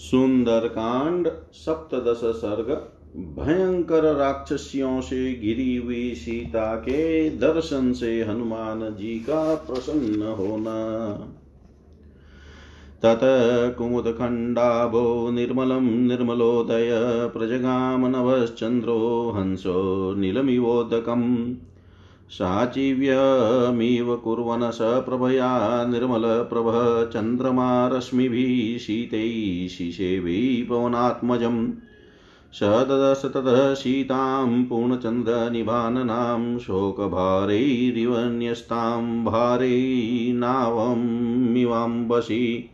सुंदर कांड सप्तदश सर्ग, भयंकर राक्षसियों से घिरी हुई सीता के दर्शन से हनुमान जी का प्रसन्न होना। तत कुमुदखण्डाभो निर्मलं निर्मलोदय प्रजगाम नभश्चन्द्रो हंसो नीलमिवोदकम्। साचिव्यमिव कुर्वन् स प्रभया निर्मलप्रभः चन्द्रमा रश्मिभिः शीतैः शिशेभिः पवनात्मजम्। स ददश ततः सीतां पूर्णचन्द्रनिभाननां शोकभारैरिव न्यस्तां भारैनावमिवाम्बसि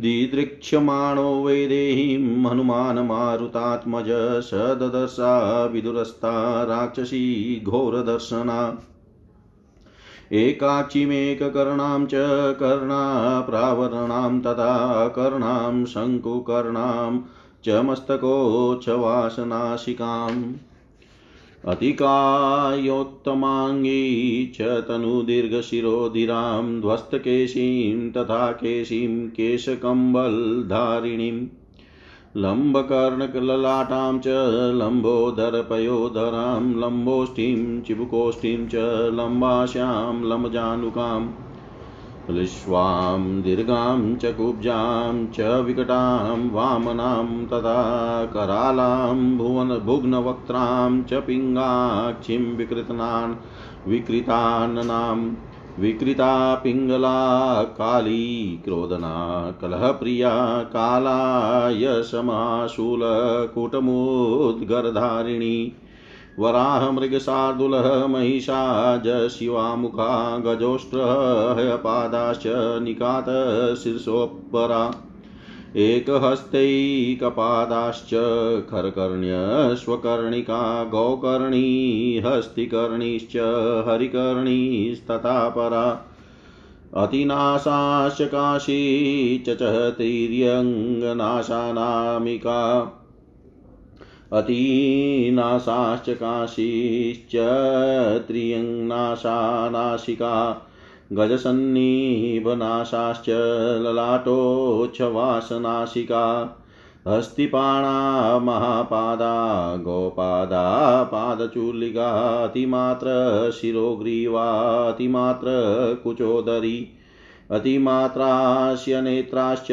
दिदृक्ष्यमाणो वैदेहीं हनुमानमारुतात्मज स ददर्शा विदुरस्ता राक्षसी घोरदर्शना। एकाक्षीमेककर्णां च कर्णाप्रावरणां तथा कर्णां शङ्कुकर्णां च मस्तकोच्छवासनाशिकाम् अतिकायोत्तमाङ्गी च तनुदीर्घशिरोधिरां ध्वस्तकेशीं तथा केशीं केशकम्बलधारिणीं। लम्बकर्णकललाटां च लम्बोदरपयोधरां लम्बोष्ठीं, चिबुकोष्ठीं च लम्बाश्यां लम्बजानुकाम् लिश्वां दीर्घां च कुब्जां च विकटां, वामनां तथा करालां, भुवन, भुग्नवक्त्रां च पिङ्गाक्षीं विकृतनान्, विकृतान्नां विकृता पिङ्गला काली क्रोधना, कलहप्रिया कालाय समाशूलकूटमुद्गरधारिणी वराहमृगशार्दूलः महिषाज शिवामुखा गजोष्ट्रहपादाश्च निकातशीर्षोपरा एकहस्तैकपादाश्च खरकर्ण्यश्वकर्णिका गौकर्णी हस्तिकर्णीश्च हरिकर्णीस्तथा परा अतिनाशाश्च काशी चचहतिर्यङ्गनाशानामिका अतीनाशाश्च काशीश्च त्रियङ्नाशानाशिका गजसन्निभनाशाश्च ललाटोच्छवासनाशिका, हस्तिपाणा, महापादा, गोपादा, पादचूलिका, अतिमात्र शिरोग्रीवातिमात्र कुचोदरी अतिमात्रास्य नेत्राश्च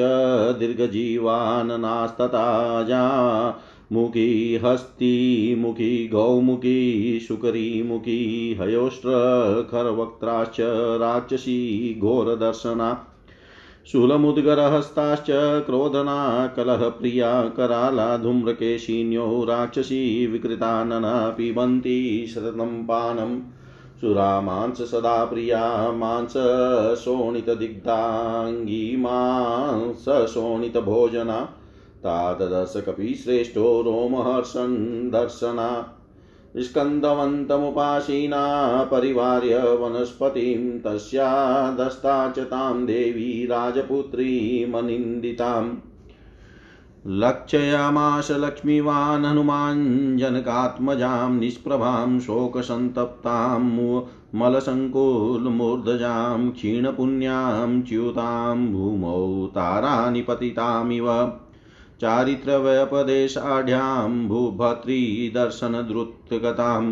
दीर्घजीवाननास्तथा, जा मुखी हस्ती, मुखी गौमुखी शुकरीमुखी हयोष्ट्रखरवक्त्राश्च राक्षसी घोरदर्शना, शूलमुद्गरहस्ताश्च क्रोधना, कलहप्रिया, कराला धूम्रकेशिन्यो राक्षसी विकृतानना पिबन्ती शततं पानम् सुरामांस सदा प्रिया मांस शोणितदिग्धाङ्गी मांस शोणितभोजना ताददश कपिश्रेष्ठो रोमहर्षन् दर्शना। स्कन्दवन्तमुपासीना परिवार्य वनस्पतिं तस्यादस्ता च तां देवी राजपुत्रीमनिन्दिताम् लक्षयामाश लक्ष्मीवान् हनुमाञ्जनकात्मजां निष्प्रभां शोकसन्तप्तां मलसङ्कुलमूर्धजां क्षीणपुण्यां च्युतां भूमौ तारानि चारित्रव्यपदेशाढ्यां भूभर्तृदर्शनद्रुतगतां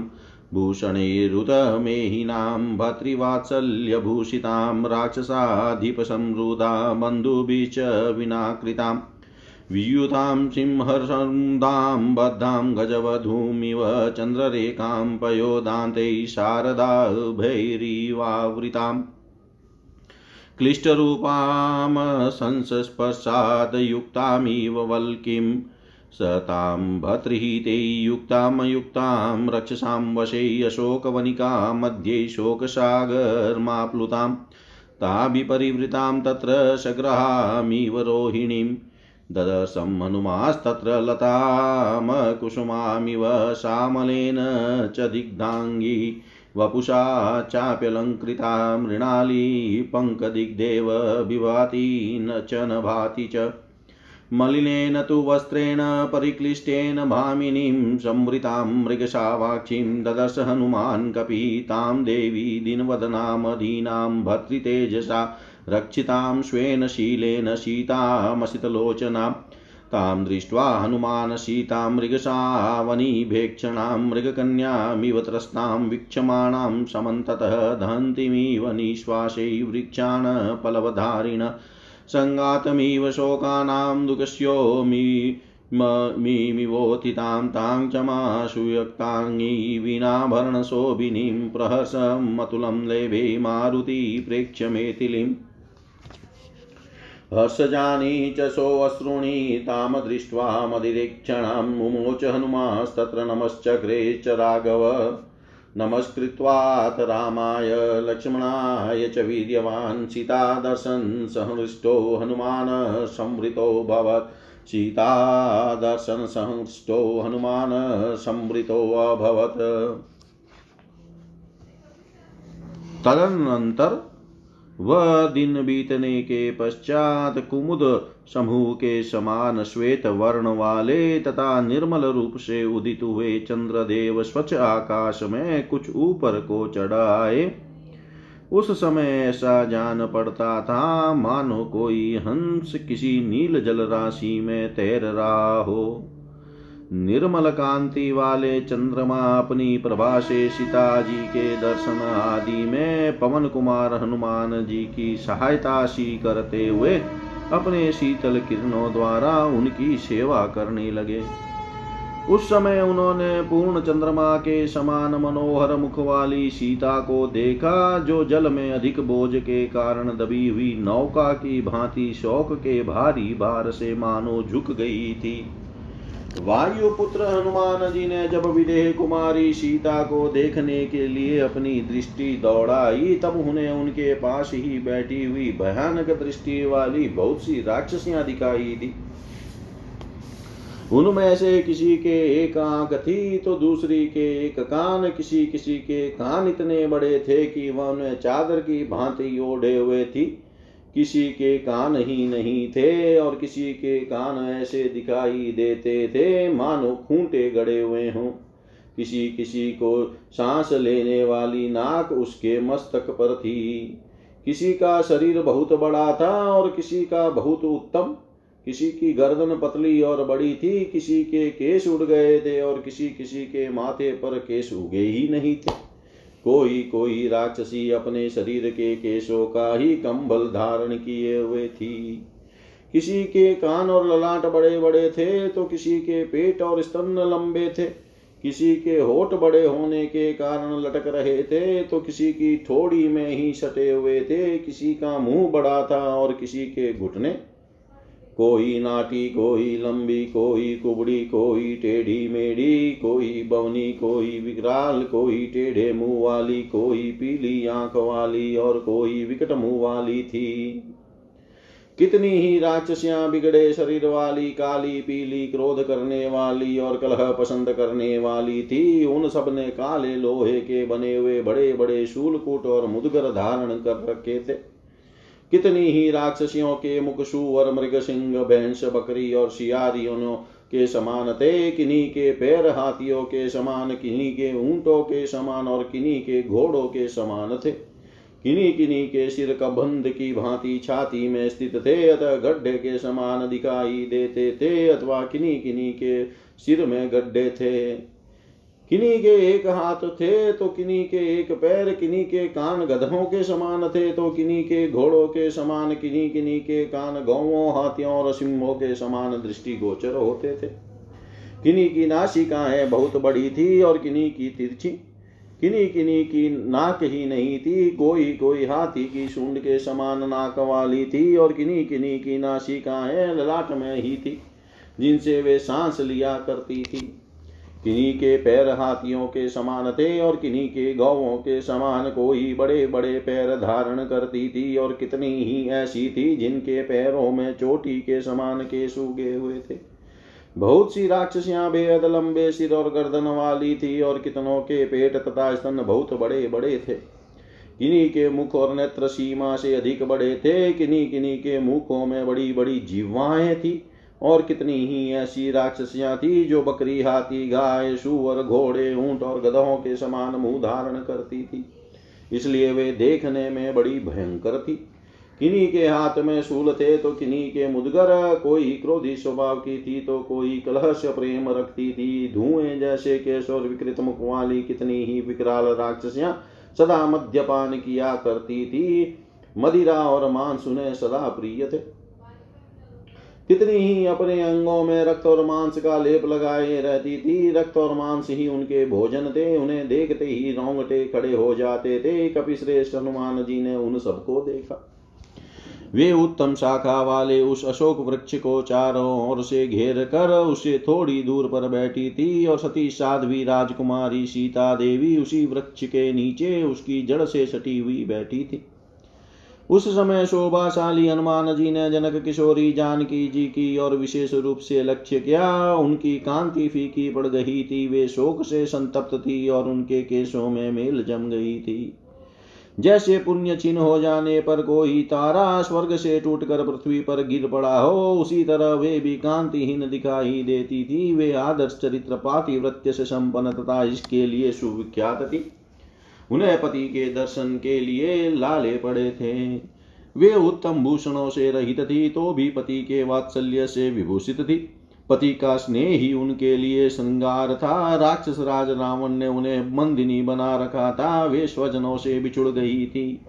भूषणैरुतमेहिनां भर्तृवात्सल्यभूषितां राक्षसाधिपसंरुदा बन्धुभिश्च विनाकृताम् वियुतां सिंहसन्दां बद्धां गजवधूमिव चन्द्ररेखां पयोदान्तैः शारदाभैरीवावृताम् क्लिष्टरूपां संस्पर्शादयुक्तामिव वल्कीं सतां भर्तृहिते युक्तामयुक्तां रक्षसां वशे अशोकवनिका मध्ये शोकसागर्माप्लुतां ताभिपरिवृतां तत्र सग्रहामिव रोहिणीं ददर्शं हनुमास्तत्र लतामकुसुमामिव श्यामलेन च दिग्धाङ्गी वपुषा चाप्यलङ्कृता मृणाली पङ्कदिग्देव विभाति न च न भाति च। मलिनेन तु वस्त्रेण परिक्लिष्टेन भामिनीं संवृतां मृगशावाक्षीं ददर्श हनुमान् कपि तां देवी दिनवदनामधीनां भर्तृतेजसा, रक्षितां स्वेन शीलेन सीतामसितलोचना तां दृष्ट्वा हनुमान् सीतां मृगशावनीभेक्षणां मृगकन्यामिव त्रस्तां वीक्षमाणां समन्ततः दहन्तीमिव निःश्वासै वृक्षान् पलवधारिण सङ्गातमिव शोकानां दुःखस्योमि मिमिवोथितां तां चमाशुयक्ताङ्गी वीणाभरणशोभिनीं प्रहसमतुलं लेभे मारुति प्रेक्ष्यमेथिलीम् हर्षजानी च सोऽश्रूणि ताम दृष्ट्वा मदिरेक्षणां मुमोच हनुमास्तत्र नमश्चक्रे च राघव। नमस्कृत्वात् रामाय, लक्ष्मणाय च वीर्यवान् सीतादर्शन् सहृष्टो हनुमान् संवृतोऽभवत् सीतादर्शनसंष्टो हनुमान् संवृतोऽभवत् तदनंतर वह दिन बीतने के पश्चात कुमुद समूह के समान श्वेत वर्ण वाले तथा निर्मल रूप से उदित हुए चंद्रदेव स्वच्छ आकाश में कुछ ऊपर को चढ़ाए। उस समय ऐसा जान पड़ता था, मानो कोई हंस किसी नील जल राशि में तैर रहा हो। निर्मल कांति वाले चंद्रमा अपनी प्रभा से सीता जी के दर्शन आदि में पवन कुमार हनुमान जी की सहायता सी करते हुए अपने शीतल किरणों द्वारा उनकी सेवा करने लगे। उस समय उन्होंने पूर्ण चंद्रमा के समान मनोहर मुख वाली सीता को देखा, जो जल में अधिक बोझ के कारण दबी हुई नौका की भांति शोक के भारी भार से मानो झुक गई थी। वायुपुत्र हनुमान जी ने जब विदेह कुमारी सीता को देखने के लिए अपनी दृष्टि दौड़ाई, तब उन्हें उनके पास ही बैठी हुई भयानक दृष्टि वाली बहुत सी राक्षसियाँ दिखाई दी। उनमें से किसी के एक आँख थी तो दूसरी के एक कान। किसी किसी के कान इतने बड़े थे कि वह उन्हें चादर की भांति ओढ़े हुए थी। किसी के कान ही नहीं थे और किसी के कान ऐसे दिखाई देते थे। मानो खूंटे गड़े हुए हों। किसी किसी को सांस लेने वाली नाक उसके मस्तक पर थी। किसी का शरीर बहुत बड़ा था और किसी का बहुत उत्तम। किसी की गर्दन पतली और बड़ी थी, किसी के केस उड़ गए थे और किसी किसी के माथे पर केस उगे ही नहीं थे। कोई कोई राक्षसी अपने शरीर के केशों का ही कंबल धारण किए हुए थी। किसी के कान और ललाट बड़े बड़े थे तो किसी के पेट और स्तन लंबे थे। किसी के होठ बड़े होने के कारण लटक रहे थे तो किसी की थोड़ी में ही सटे हुए थे। किसी का मुँह बड़ा था और किसी के घुटने कोई नाटी, कोई लंबी, कोई कुबड़ी, कोई टेढ़ी मेढ़ी, कोई बवनी, कोई विकराल, कोई टेढ़े मुँह वाली, कोई पीली आँख वाली और कोई विकट मुँह वाली थी। कितनी ही राक्षसियाँ बिगड़े शरीर वाली, काली, पीली, क्रोध करने वाली और कलह पसंद करने वाली थी। उन सबने काले लोहे के बने हुए बड़े बड़े शूलकूट और मुदगर धारण कर रखे थे। कितनी ही राक्षसियों के मुख और मृग सिंह भैंस, बकरी और शियारियों के समान थे, किन्हीं के पैर हाथियों के समान, किन्हीं के ऊंटों के समान और किन्हीं के घोड़ों के समान थे। किन्हीं किन्हीं के सिर कबंध की भांति छाती में स्थित थे, अतः गड्ढे के समान दिखाई देते थे, अथवा किन्हीं किन्हीं के सिर में गड्ढे थे। किन्हीं के एक हाथ थे तो किन्हीं के एक पैर किन्हीं के कान गधों के समान थे तो किन्हीं के घोड़ों के समान किन्हीं किन्हीं के कान गौवों, हाथियों और सिंहों के समान दृष्टि गोचर होते थे। किन्हीं की नासिकाएँ बहुत बड़ी थी और किन्हीं की तिरछी। किन्हीं किन्हीं की नाक ही नहीं थी, कोई कोई हाथी की सूंड के समान नाक वाली थी और किन्हीं किन्हीं की नासिकाएँ ललाट में ही थी, जिनसे वे सांस लिया करती थी। किन्हीं के पैर हाथियों के समान थे और किन्हीं के गौवों के समान कोई बड़े बड़े पैर धारण करती थी और कितनी ही ऐसी थी जिनके पैरों में चोटी के समान के सूगे हुए थे। बहुत सी राक्षसियाँ बेहद लंबे सिर और गर्दन वाली थी और कितनों के पेट तथा स्तन बहुत बड़े बड़े थे। किन्हीं के मुख और नेत्र सीमा से अधिक बड़े थे किन्हीं किन्हीं के मुखों में बड़ी बड़ी जीवाएँ थी। और कितनी ही ऐसी राक्षसियाँ थी जो बकरी, हाथी, गाय, सुअर, घोड़े, ऊँट और गधों के समान मुँह धारण करती थी। इसलिए वे देखने में बड़ी भयंकर थी। किन्हीं के हाथ में शूल थे तो किन्हीं के मुदगर, कोई क्रोधी स्वभाव की थी तो कोई कलहस्य प्रेम रखती थी। धुएँ जैसे केशोर विकृत मुख वाली कितनी ही विकराल राक्षसियाँ सदा मद्यपान किया करती थी। मदिरा और मांस उन्हें सदा प्रिय थे। कितनी ही अपने अंगों में रक्त और मांस का लेप लगाए रहती थी। रक्त और मांस ही उनके भोजन थे। उन्हें देखते ही रोंगटे खड़े हो जाते थे। कपिश्रेष्ठ हनुमान जी ने उन सबको देखा। वे उत्तम शाखा वाले उस अशोक वृक्ष को चारों ओर से घेर कर उसे थोड़ी दूर पर बैठी थी और सती साध्वी राजकुमारी सीता देवी उसी वृक्ष के नीचे उसकी जड़ से सटी हुई बैठी थी। उस समय शोभाशाली हनुमान जी ने जनक किशोरी जानकी जी की और विशेष रूप से लक्ष्य किया। उनकी कांति फीकी पड़ गई थी। वे शोक से संतप्त थी और उनके केशों में मेल जम गई थी। जैसे पुण्य चिन्ह हो जाने पर कोई तारा स्वर्ग से टूटकर पृथ्वी पर गिर पड़ा हो, उसी तरह वे भी कांतिहीन दिखाई देती थी। वे आदर्श चरित्र पातिवृत्य से संपन्न तथा इसके लिए सुविख्यात थी। उन्हें पति के दर्शन के लिए लाले पड़े थे। वे उत्तम भूषणों से रहित थी तो भी पति के वात्सल्य से विभूषित थी। पति का स्नेह ही उनके लिए श्रृंगार था। राक्षस राज रावण ने उन्हें मंदिनी बना रखा था। वे स्वजनों से बिछुड़ गई थी।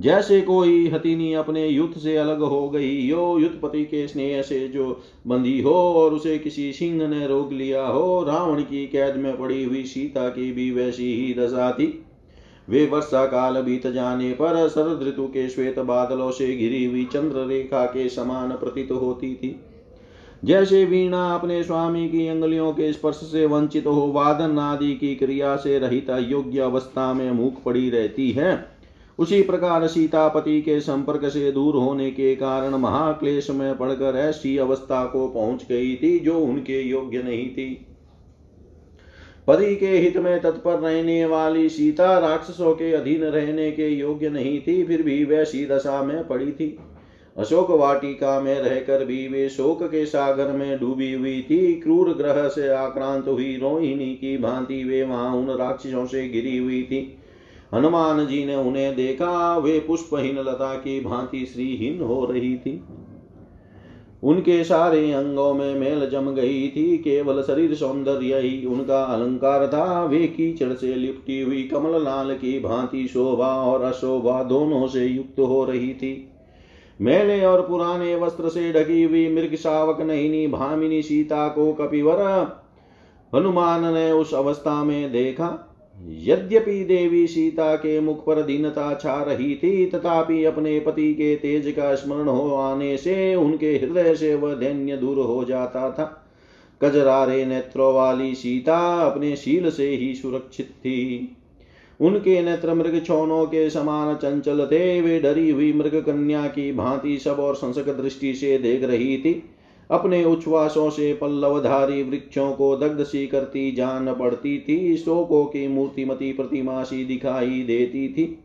जैसे कोई हथिनी अपने युद्ध से अलग हो गई, यो युद्धपति के स्नेह से जो बंधी हो और उसे किसी सिंह ने रोक लिया हो, रावण की कैद में पड़ी हुई सीता की भी वैसी ही दशा थी। वे वर्षा काल बीत जाने पर शरद ऋतु के श्वेत बादलों से घिरी हुई चंद्र रेखा के समान प्रतीत होती थी। जैसे वीणा अपने स्वामी की अंगलियों के स्पर्श से वंचित हो, वादन आदि की क्रिया से रहित योग्य अवस्था में मुख पड़ी रहती है, उसी प्रकार सीतापति के संपर्क से दूर होने के कारण महाक्लेश में पड़कर ऐसी अवस्था को पहुँच गई थी जो उनके योग्य नहीं थी। पति के हित में तत्पर रहने वाली सीता राक्षसों के अधीन रहने के योग्य नहीं थी, फिर भी वैसी दशा में पड़ी थी। अशोक वाटिका में रहकर भी वे शोक के सागर में डूबी हुई थी। क्रूर ग्रह से आक्रांत हुई रोहिणी की भांति वे वहाँ उन राक्षसों से गिरी हुई थी। हनुमान जी ने उन्हें देखा, वे पुष्पहीन लता की भांति श्रीहीन हो रही थी। उनके सारे अंगों में मेल जम गई थी, केवल शरीर सौंदर्य ही उनका अलंकार था। वे कीचड़ से लिपटी हुई कमल लाल की भांति शोभा और अशोभा दोनों से युक्त हो रही थी। मेले और पुराने वस्त्र से ढकी हुई मृग शावक नहिनी भामिनी सीता को कपिवर हनुमान ने उस अवस्था में देखा। यद्यपि देवी सीता के मुख पर दीनता छा रही थी, तथापि अपने पति के तेज का स्मरण हो आने से उनके हृदय से वह धैन्य दूर हो जाता था। कजरारे नेत्रों वाली सीता अपने शील से ही सुरक्षित थी। उनके नेत्र मृग छोनों के समान चंचल थे, वे डरी हुई मृग कन्या की भांति सब और संसक दृष्टि से देख रही थी। अपने उच्छ्वासों से पल्लवधारी वृक्षों को दग्ध सी करती जान पड़ती थी, शोकों की मूर्तिमती प्रतिमा सी दिखाई देती थी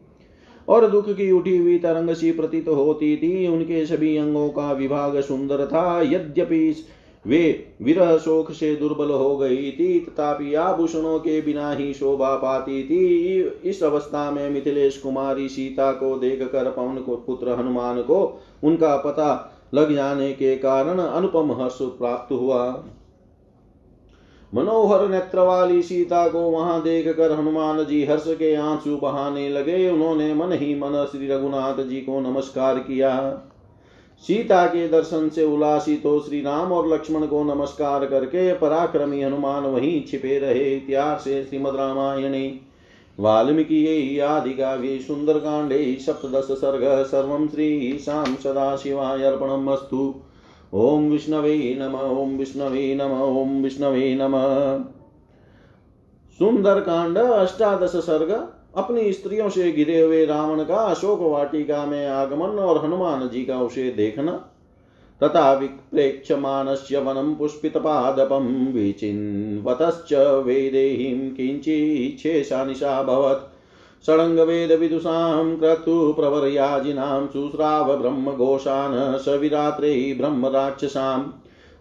और दुख की उठी हुई तरंग सी प्रतीत होती थी। उनके सभी अंगों का विभाग सुंदर था। यद्यपि वे विरह शोक से दुर्बल हो गई थी, तथापि आभूषणों के बिना ही शोभा पाती थी। इस अवस्था में मिथिलेश कुमारी सीता को देख कर पवन को पुत्र हनुमान को उनका पता लग जाने के कारण अनुपम हर्ष प्राप्त हुआ। मनोहर नेत्र वाली सीता को वहाँ देख कर हनुमान जी हर्ष के आँसू बहाने लगे। उन्होंने मन ही मन श्री रघुनाथ जी को नमस्कार किया। सीता के दर्शन से उल्लासित हो श्री राम और लक्ष्मण को नमस्कार करके पराक्रमी हनुमान वहीं छिपे रहे। इतिहास से श्रीमद रामायणे वाल्मीकि आदिकाव्ये सुन्दरकाण्डे सप्तदश सर्ग सर्वं श्रीशां सदाशिवाय अर्पणमस्तु। ॐ विष्णवे नम, ॐ विष्णवे नम, ॐ विष्णवे नम। सुंदरकांड अष्टादश सर्ग अपनी स्त्रियों से घिरे हुए रावण का अशोक वाटिका में आगमन और हनुमान जी का उसे देखना। तथा विप्रेक्ष्यमाणस्य वनं पुष्पितपादपं विचिन्वतश्च वेदेहीं किञ्चिच्छेषा निशाभवत् षडङ्गवेदविदुषां क्रतुप्रवर्याजिनां शुश्राव ब्रह्मघोषान् सविरात्रै ब्रह्मराक्षसाम्।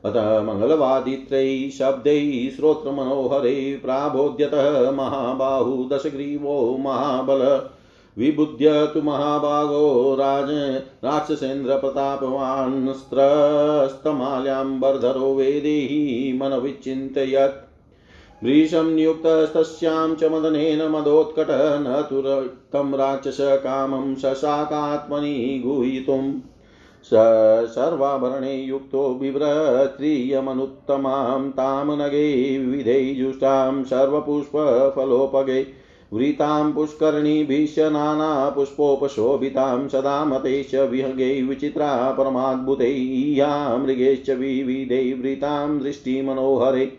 अत मङ्गलवादित्रैः शब्दैः श्रोत्रमनोहरे प्राबोध्यतः महाबाहु दशग्रीवो महाबल। विबुध्य तु महाभागो राज, राक्षसेन्द्र प्रतापवान्स्त्रस्तमाल्याम्बर्धरो वेदेहि मनविचिन्तयत्। वृषं नियुक्तस्तस्यां च मदनेन मदोत्कट, न तु तं राक्षसकामं शशाकात्मनि गुहितुम्। स सर्वाभरणे युक्तो बिभ्रत्रियमनुत्तमां तां नगे विविधैजुष्टां सर्वपुष्पफलोपगे। वृतां पुष्करणीभिश्च नानापुष्पोपशोभितां सदा मतैश्च विहगै विचित्रा परमाद्भुतैः मृगैश्च विविधै वृतां दृष्टिमनोहरे।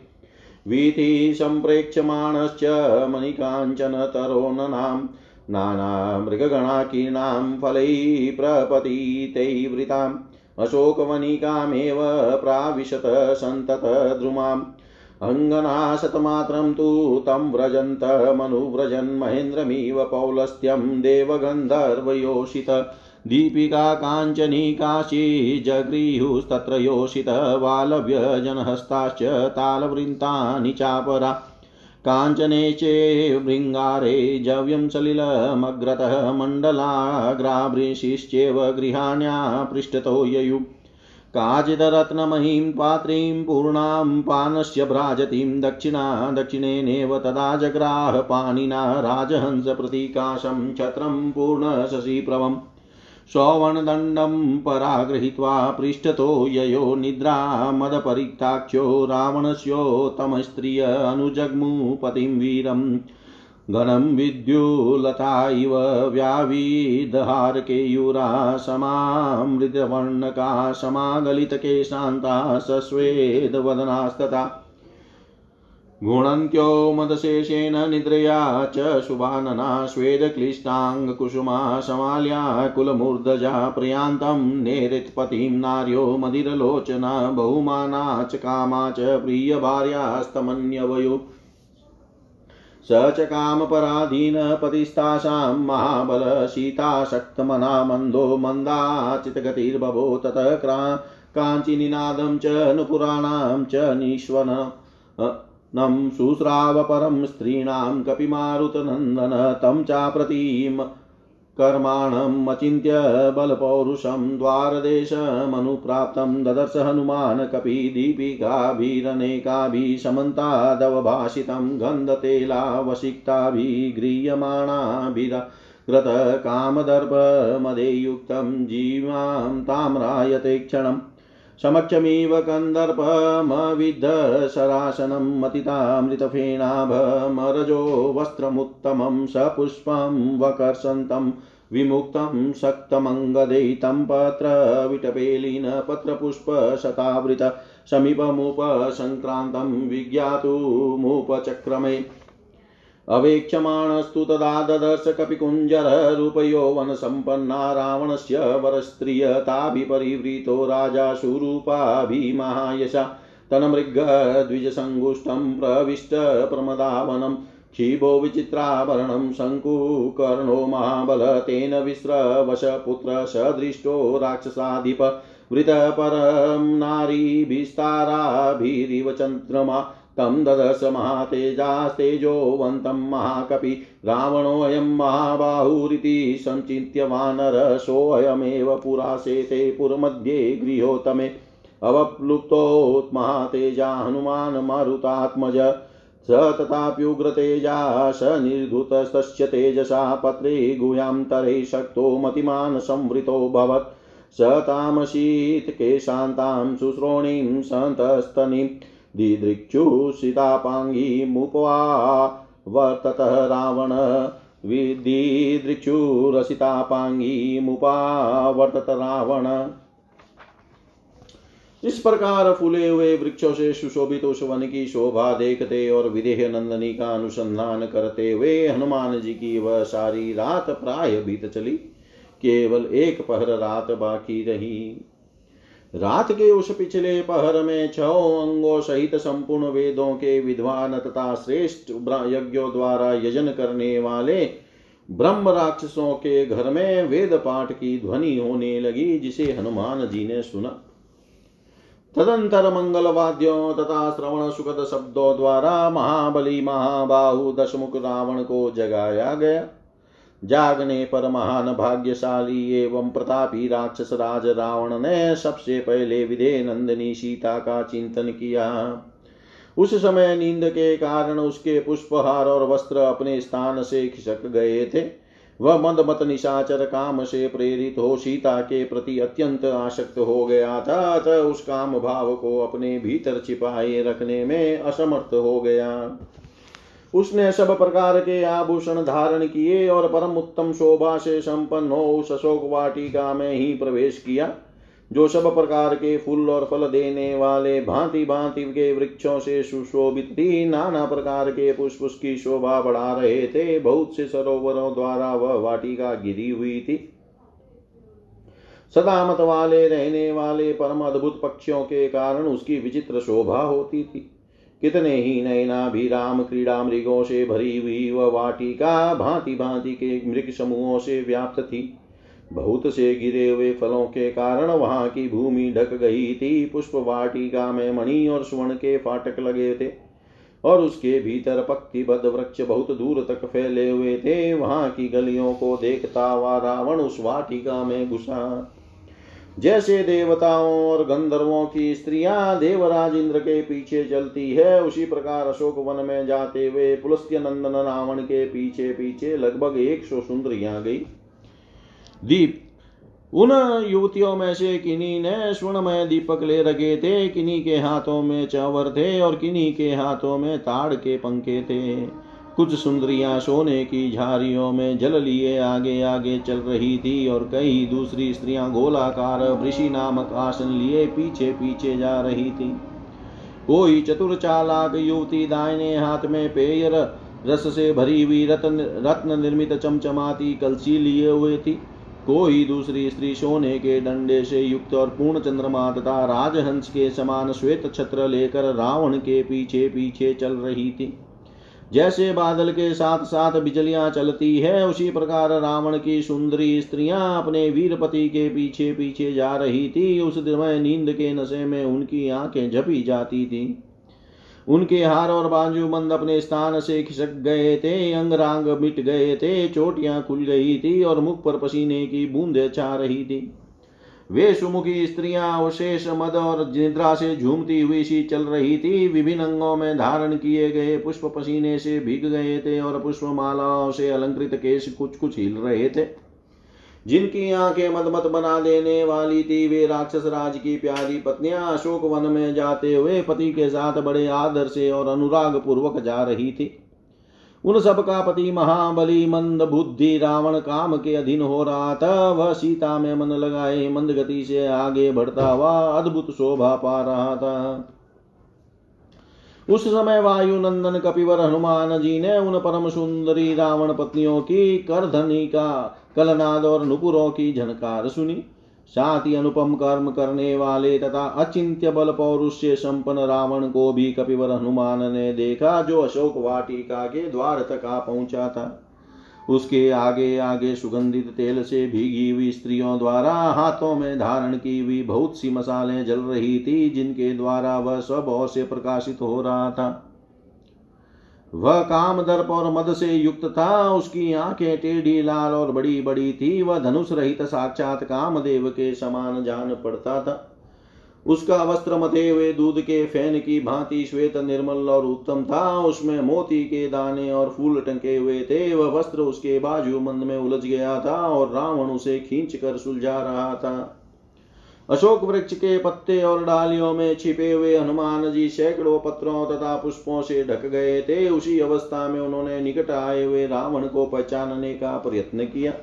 वीथि सम्प्रेक्ष्यमाणश्च मणिकाञ्चनतरोननाम् नानामृगगणाकीर्णां फलैः प्रपतितैवृताम् अशोकवनिकामेव प्राविशत सन्ततद्रुमाम्। अङ्गनाशतमात्रं तु तं व्रजन्तमनुव्रजन् महेन्द्रमिव पौलस्त्यं देवगन्धर्वयोषित दीपिका काञ्चनी काशी जगृहुस्तत्र योषित वालव्यजनहस्ताश्च तालवृन्तानि चापरा काञ्चने चेभृङ्गारे जव्यं सलिलमग्रतः मण्डलाग्राभृशिश्चेव गृहाण्या पृष्ठतो ययु काचिदरत्नमहीं पात्रीं पूर्णां पानस्य भ्राजतीं दक्षिणा दक्षिणेनेव तदा जग्राह पाणिना राजहंसप्रतीकाशं छत्रं पूर्णशशिप्रभम् सौवर्णदण्डं परागृहीत्वा पृष्ठतो ययो निद्रामदपरिक्ताख्यो रावणस्योत्तमस्त्रिय अनुजग्मुपतिं वीरम् गणं विद्युलता इव व्याविदहारकेयूरा समामृतवर्णका समागलितकेशान्ता सस्वेदवदनास्तथा गुणन्त्यो मदशेषेण निद्रया च शुभानना स्वेदक्लिष्टाङ्गकुसुमा समाल्या कुलमूर्धजा प्रयान्तं नेरित्पतिं नार्यो मदिरलोचना बहुमाना च कामा च प्रियभार्यास्तमन्यवयो। स च कामपराधीनपतिस्तासां महाबलशीताशक्तमना मन्दो मन्दाचितगतिर्बभो ततः क्रा काञ्चिनिनादं च नुपुराणां च निष्वन शुश्रावपरं स्त्रीणां कपिमारुतनन्दन तं चाप्रतीम कर्माणम् अचिन्त्य बलपौरुषं द्वारदेशमनुप्राप्तं ददर्श हनुमान् कपि दीपिकाभिरनेकाभिः समन्तादवभाषितं गन्धतेलावसिक्ताभिगृह्यमाणाभिरग्रतकामदर्पमदेयुक्तं जीवां ताम्रायते क्षणम् समक्षमिव कन्दर्पमविद्धशरासनं मतितामृतफेणाभमरजो वस्त्रमुत्तमं सपुष्पं वकर्षन्तं विमुक्तं शक्तमङ्गदै तं पत्रविटपेलिन पत्रपुष्पशतावृत समीपमुपसङ्क्रान्तं विज्ञातुमुपचक्रमे अवेक्षमाणस्तु तदा ददर्श कपिकुञ्जररूपयौवनसम्पन्ना रावणस्य वरस्त्रिय ताभिपरिवृतो राजा सुरूपाभिमायशा तन्मृगद्विजसङ्गुष्टं प्रविष्टप्रमदावनं क्षीभो विचित्राभरणं शङ्कुकर्णो महाबल तेन विस्रवशपुत्र सदृष्टो राक्षसाधिप वृतपरं नारीभिस्ताराभिरिव चन्द्रमा तं ददश महातेजास्तेजोवन्तं महाकपि रावणोऽयं महाबाहुरिति सञ्चिन्त्य वानरसोऽयमेव पुरासेते पुरमध्ये गृहोत्तमे अवप्लुप्तोत्महातेजा हनुमान् मारुतात्मज स तथाप्युग्रतेजा स निर्धुतस्तस्य तेजसा पत्रे गुह्यान्तरे शक्तो मतिमान् संवृतोऽभवत् स तामसीत्केशान्तां शुश्रोणीं सन्तस्तनीं दिदृक्षुषितापाङ्गीमुपवा वर्ततः रावण। विदिदृक्षुरसितापाङ्गीमुपावर्तत रावण। इस प्रकार फूले हुए वृक्षों से सुशोभित उस वन की शोभा देखते और विदेह नंदनी का अनुसंधान करते हुए हनुमान जी की वह सारी रात प्राय बीत चली। केवल एक पहर रात बाकी रही। रात के उस पिछले पहर में छ अंगों सहित संपूर्ण वेदों के विद्वान तथा श्रेष्ठ यज्ञों द्वारा यजन करने वाले ब्रह्म राक्षसों के घर में वेद पाठ की ध्वनि होने लगी, जिसे हनुमान जी ने सुना। तदंतर मंगल वाद्यों तथा श्रवण सुखद शब्दों द्वारा महाबली महाबाहु दशमुख रावण को जगाया गया। जागने पर महान भाग्यशाली एवं प्रतापी राक्षस राज रावण ने सबसे पहले विधे नंदिनी सीता का चिंतन किया। उस समय नींद के कारण उसके पुष्पहार और वस्त्र अपने स्थान से खिसक गए थे। वह मंद मत निशाचर काम से प्रेरित हो सीता के प्रति अत्यंत आसक्त हो गया था, अतः उस काम भाव को अपने भीतर छिपाए रखने में असमर्थ हो गया। उसने सब प्रकार के आभूषण धारण किए और परम उत्तम शोभा से संपन्न हो उस अशोक वाटिका में ही प्रवेश किया, जो सब प्रकार के फूल और फल देने वाले भांति भांति के वृक्षों से सुशोभित थी। नाना प्रकार के पुष्प उसकी शोभा बढ़ा रहे थे। बहुत से सरोवरों द्वारा वह वाटिका गिरी हुई थी। सदा मत वाले रहने वाले परम अद्भुत पक्षियों के कारण उसकी विचित्र शोभा होती थी। कितने ही नयना भी राम क्रीड़ा मृगों से भरी हुई वह वाटिका भांति भांति के मृग समूहों से व्याप्त थी। बहुत से गिरे हुए फलों के कारण वहाँ की भूमि ढक गई थी। पुष्प वाटिका में मणि और स्वर्ण के फाटक लगे थे और उसके भीतर पक्तिबद्ध वृक्ष बहुत दूर तक फैले हुए थे। वहाँ की गलियों को देखता हुआ रावण उस वाटिका में घुसा। जैसे देवताओं और गंधर्वों की स्त्रियाँ देवराज इंद्र के पीछे चलती है, उसी प्रकार अशोक वन में जाते हुए पुलस्त्य नंदन रावण के पीछे पीछे लगभग एक सौ सुंदरियाँ गई। दीप, उन युवतियों में से किन्हीं ने स्वर्णमय दीपक ले रखे थे, किन्हीं के हाथों में चावर थे और किन्हीं के हाथों में ताड़ के पंखे थे। कुछ सुंदरियाँ सोने की झारियों में जल लिए आगे आगे चल रही थी और कई दूसरी स्त्रियाँ गोलाकार वृषि नामक आसन लिए पीछे पीछे जा रही थी। कोई चतुर चालाक युवती दाहिने हाथ में पेयर रस से भरी हुई रत्न रत्न निर्मित चमचमाती कलसी लिए हुए थी। कोई दूसरी स्त्री सोने के डंडे से युक्त और पूर्ण चंद्रमा तथा राजहंस के समान श्वेत छत्र लेकर रावण के पीछे पीछे चल रही थी। जैसे बादल के साथ साथ बिजलियाँ चलती है, उसी प्रकार रावण की सुंदरी स्त्रियाँ अपने वीरपति के पीछे पीछे जा रही थी। उस समय नींद के नशे में उनकी आँखें झपी जाती थी। उनके हार और बाजू बंद अपने स्थान से खिसक गए थे अंग रांग मिट गए थे, चोटियाँ खुल गई थी और मुख पर पसीने की बूंदे छा रही थी। वे सुमुखी स्त्रियाँ अवशेष, मद और निद्रा से झूमती हुई सी चल रही थी। विभिन्न अंगों में धारण किए गए पुष्प पसीने से भीग गए थे और पुष्प मालाओं से अलंकृत केश कुछ कुछ हिल रहे थे। जिनकी आँखें मदमत बना देने वाली थी, वे राक्षस राज की प्यारी पत्नियाँ अशोक वन में जाते हुए पति के साथ बड़े आदर से और अनुराग पूर्वक जा रही थी। उन सब का पति महाबली मंद बुद्धि रावण काम के अधीन हो रहा था। वह सीता में मन लगाए, मंद गति से आगे बढ़ता हुआ अद्भुत शोभा पा रहा था। उस समय वायु नंदन कपिवर, हनुमान जी ने उन परम सुंदरी रावण पत्नियों की करधनी का कलनाद और नुपुरों की झनकार सुनी। साथ ही अनुपम कर्म करने वाले तथा अचिंत्य बल पौरुष्य संपन्न रावण को भी कपिवर हनुमान ने देखा, जो अशोक वाटिका के द्वार तक आ पहुँचा था। उसके आगे आगे सुगंधित तेल से भीगी हुई स्त्रियों द्वारा हाथों में धारण की हुई बहुत सी मसालें जल रही थी, जिनके द्वारा वह सबसे प्रकाशित हो रहा था। वह काम दर्प और मद से युक्त था। उसकी आँखें टेढ़ी, लाल और बड़ी बड़ी थी। वह धनुष रहित साक्षात कामदेव के समान जान पड़ता था। उसका वस्त्र मथे हुए दूध के फ़ैन की भांति श्वेत, निर्मल और उत्तम था। उसमें मोती के दाने और फूल टंके हुए थे। वह वस्त्र उसके बाजू मंद में उलझ गया था और रावण उसे खींच कर सुलझा रहा था। अशोक वृक्ष के पत्ते और डालियों में छिपे हुए हनुमान जी सैकड़ों पत्रों तथा पुष्पों से ढक गए थे। उसी अवस्था में उन्होंने निकट आए हुए रावण को पहचानने का प्रयत्न किया।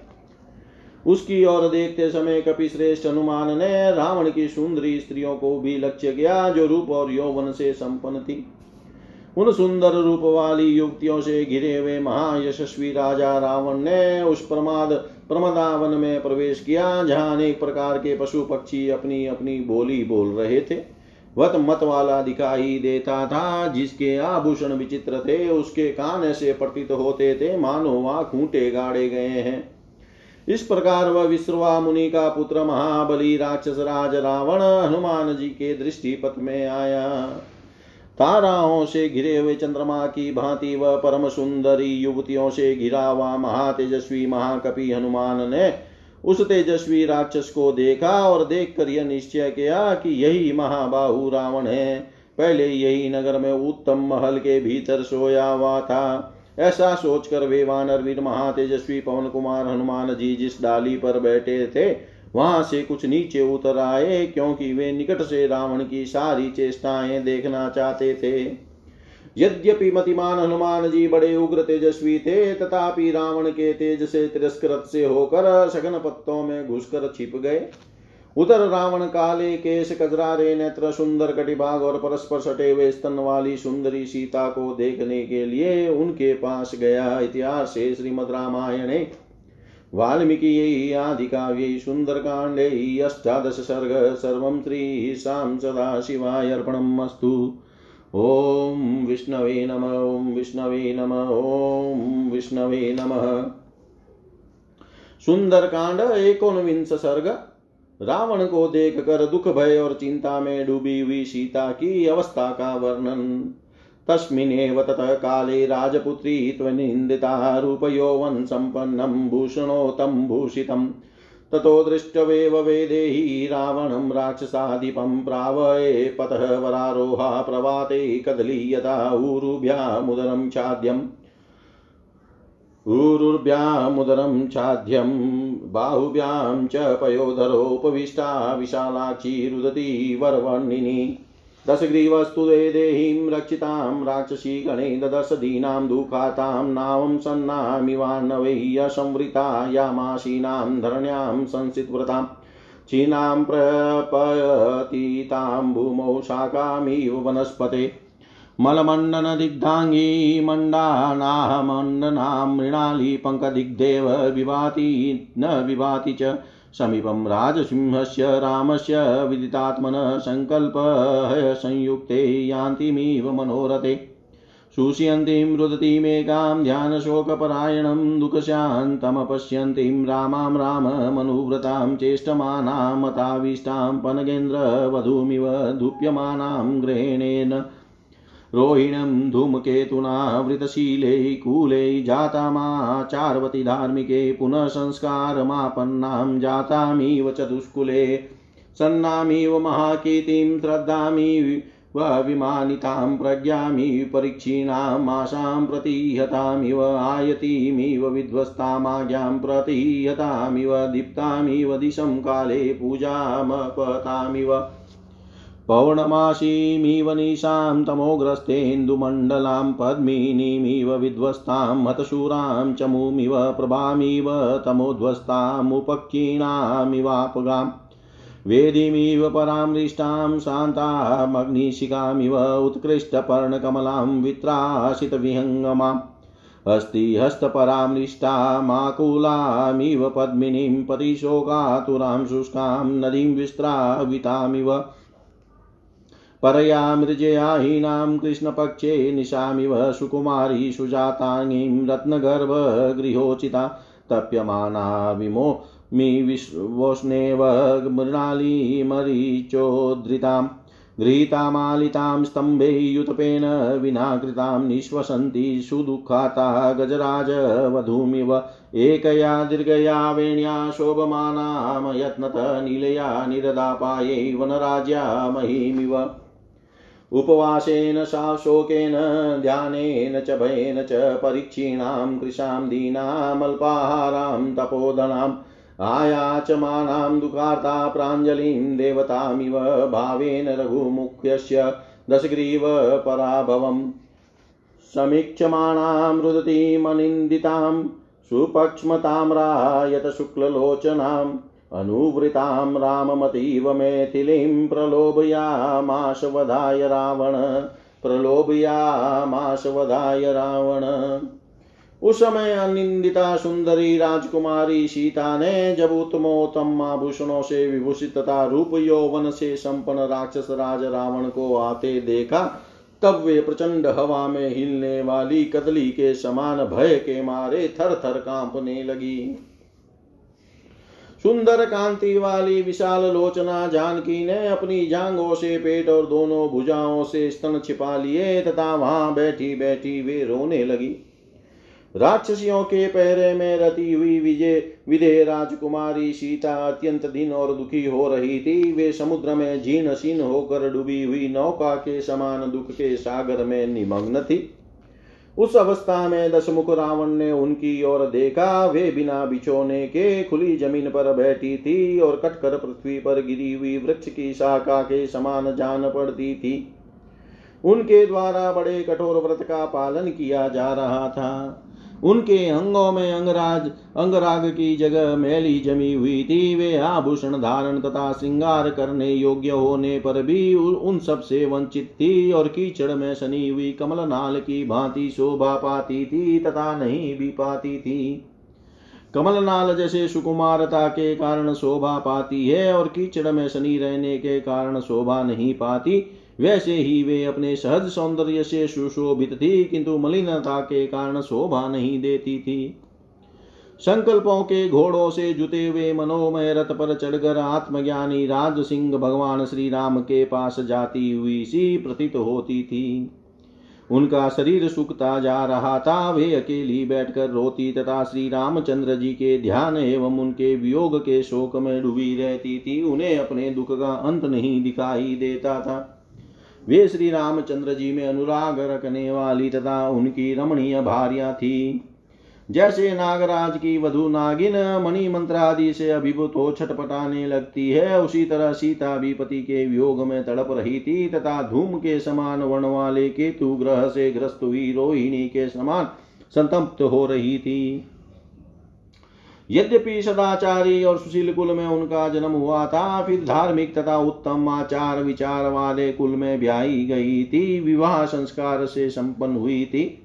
उसकी ओर देखते समय कपि श्रेष्ठ हनुमान ने रावण की सुंदरी स्त्रियों को भी लक्ष्य किया, जो रूप और यौवन से संपन्न थी। उन सुंदर रूप वाली युवतियों से घिरे हुए महायशस्वी राजा रावण ने उस प्रमाद प्रमदावन में प्रवेश किया, जहाँ अनेक प्रकार के पशु पक्षी अपनी अपनी बोली बोल रहे थे। वत मत वाला दिखाई देता था, जिसके आभूषण विचित्र थे, उसके कान से प्रतीत होते थे, मानो वहाँ खूंटे गाड़े गए हैं। इस प्रकार वह विश्रवा मुनि का पुत्र महाबली राक्षस राज रावण हनुमान जी के दृष्टि पथ में आया। ताराओं से घिरे हुए चंद्रमा की भांति वह परम सुंदरी युवतियों से घिरा हुआ महातेजस्वी महाकपि हनुमान ने उस तेजस्वी राक्षस को देखा और देखकर यह निश्चय किया कि यही महाबाहु रावण है। पहले यही नगर में उत्तम महल के भीतर सोया हुआ था। ऐसा सोचकर वे वानर वीर महातेजस्वी पवन कुमार हनुमान जी जिस डाली पर बैठे थे वहाँ से कुछ नीचे उतर आए, क्योंकि वे निकट से रावण की सारी चेष्टाएँ देखना चाहते थे। यद्यपि मतिमान हनुमान जी बड़े उग्र तेजस्वी थे, तथापि रावण के तेज से तिरस्कृत से होकर सघन पत्तों में घुसकर छिप गए। उधर रावण काले केश, कजरारे, नेत्र, सुंदर कटिभाग और परस्पर सटे हुए स्तन वाली सुंदरी सीता को देखने के लिए उनके पास गया। इतिहास से श्रीमद रामायणे वाल्मीकि आदि काव्ये सुन्दरकाण्डे अष्टादश सर्ग सर्वं त्रिशां सदा शिवाय अर्पणम् अस्तु ॐ विष्णवे नम, ॐ विष्णवे नम, ॐ विष्णवे नमः। सुंदरकांड सर्ग। रावण को देख कर दुख भय और चिंता में डूबी हुई सीता की अवस्था का वर्णन। तस्मिन्नेव ततः काले राजपुत्री त्वनिन्दिता रूपयौवन् सम्पन्नं भूषणोतं भूषितम् ततो दृष्टवेव वेदेहि रावणं राक्षसाधिपं प्रावये पतः वरारोहा प्रवाते कदलीयता ऊरुभ्यामुदरं छाद्यम् ऊरुर्भ्यामुदरं छाद्यं बाहुभ्यां च पयोधरोपविष्टा विशालाक्षी वरवर्णिनी। दशग्रीवस्तु देहीं रक्षितां राक्षसी गणे ददश दीनां दुःखातां नावं सन्नामिवान्नवैः संवृता यामाशीनां धरण्यां संसितव्रताम् क्षीणां प्रपतीतां भूमौ शाकामिव वनस्पते मलमण्डनदिग्धाङ्गी मण्डानाहमण्डनां मृणाली पङ्कदिग्धेव विभाति न विभाति च समीपं राजसिंहस्य रामस्य विदितात्मनः सङ्कल्पः संयुक्ते यान्तिमिव मनोरथे। शुष्यन्तीं रुदतीमेकां, ध्यानशोकपरायणं दुःखशान्तमपश्यन्तीं रामां राममनुव्रतां चेष्टमानामताविष्टां पनगेन्द्रवधूमिव धूप्यमानां ग्रहेणेन रोहिणं धूमकेतुना, वृतशीले, कूले जातामाचारवति धार्मिके पुनः संस्कारमापन्नां जातामिव चतुष्कुले, सन्नामिव महाकीर्तिं, श्रद्धामिव विमानितां प्रज्ञामि परीक्षीणाम्, आशां प्रतिहतामिव आयतीमिव विध्वस्तामाज्ञां प्रतिहतामिव दीप्तामिव, दिशं काले पूजामपतामिव पौर्णमासीमिव निशां तमोग्रस्तेन्दुमण्डलां पद्मिनीमिव विध्वस्तां हतशूरां चमूमिव प्रभामिव तमोध्वस्तामुपक्षीणामिवापगाम् वेदीमिव परामृष्टां शान्तामग्निशिखामिव उत्कृष्टपर्णकमलां वित्राशितविहङ्गमाम् अस्ति हस्तपरामृष्टामाकुलामिव पद्मिनीं पतिशोकातुरां शुष्कां नदीं विस्त्रावितामिव परया मृजयाहीनां कृष्णपक्षे निशामिव सुकुमारी सुजाताङ्गीं रत्नगर्भगृहोचिता तप्यमाना विमो मि विश्वोष्णेव मृणालीमरीचोद्धृताम् गृहीतामालितां स्तम्भे युतपेन विना कृतां निःश्वसन्ति सुदुःखाता गजराजवधूमिव एकया दीर्घया वेण्या शोभमानां यत्नत नीलया निरदापायै वनराज्या महीमिव उपवासेन शोकेन ध्यानेन च, भयेन च, परीक्षीणां कृशां दीनामल्पाहारां तपोधनाम् आयाचमानां दुःखार्ता प्राञ्जलिं, देवतामिव, भावेन रघुमुख्यस्य दशग्रीवपराभवम् समीक्षमाणां रुदतीमनिन्दितां सुपक्ष्मताम्रायत शुक्ललोचनाम् अनुवृतां राममतीव मेथिलीं प्रलोभयामाशवधाय रावण प्रलोभयामाशवधाय रावण। उस समय अनिंदिता सुंदरी राजकुमारी सीता ने जब उत्तमोत्तम आभूषणों से विभूषित तथा रूप यौवन से संपन्न राक्षस राज रावण को आते देखा, तब वे प्रचंड हवा में हिलने वाली कदली के समान भय के मारे थर थर कांपने लगी। सुंदर कांति वाली विशाल लोचना जानकी ने अपनी जांगों से पेट और दोनों भुजाओं से स्तन छिपा लिए तथा वहाँ बैठी बैठी वे रोने लगी। राक्षसियों के पहरे में रती हुई विजय विदे राजकुमारी सीता अत्यंत दिन और दुखी हो रही थी। वे समुद्र में झीन सीन होकर डूबी हुई नौका के समान दुख के सागर में निमग्न थी। उस अवस्था में दशमुख रावण ने उनकी ओर देखा। वे बिना बिछोने के खुली ज़मीन पर बैठी थी और कटकर पृथ्वी पर गिरी हुई वृक्ष की शाखा के समान जान पड़ती थी। उनके द्वारा बड़े कठोर व्रत का पालन किया जा रहा था। उनके अंगों में अंगराज, अंगराग की जगह मैली जमी हुई थी। वे आभूषण धारण तथा श्रृंगार करने योग्य होने पर भी उन सबसे वंचित थी और कीचड़ में सनी हुई कमल नाल की भांति शोभा पाती थी तथा नहीं भी पाती थी। कमल नाल जैसे सुकुमारता के कारण शोभा पाती है और कीचड़ में शनि रहने के कारण शोभा नहीं पाती। वैसे ही वे अपने सहज सौंदर्य से सुशोभित थी, किंतु मलिनता के कारण शोभा नहीं देती थी। संकल्पों के घोड़ों से जुते हुए मनोमय रथ पर चढ़कर आत्मज्ञानी राज सिंह भगवान श्री राम के पास जाती हुई सी प्रतीत होती थी। उनका शरीर सुखता जा रहा था, वे अकेली बैठकर रोती तथा श्री रामचंद्र जी के ध्यान एवं उनके वियोग के शोक में डूबी रहती थी। उन्हें अपने दुख का अंत नहीं दिखाई देता था। वे श्री रामचंद्र जी में अनुराग रखने वाली तथा उनकी रमणीय भार्या थी। जैसे नागराज की वधु नागिन मणि मंत्र आदि से अभिभूत हो छटपटाने लगती है, उसी तरह सीता भी पति के वियोग में तड़प रही थी तथा धूम के समान वर्ण वाले केतु ग्रह से ग्रस्त हुई रोहिणी के समान संतप्त हो रही थी। यद्यपि सदाचारी और सुशील कुल में उनका जन्म हुआ था, फिर धार्मिक तथा उत्तम आचार विचार वाले कुल में ब्याही गई थी, विवाह संस्कार से संपन्न हुई थी।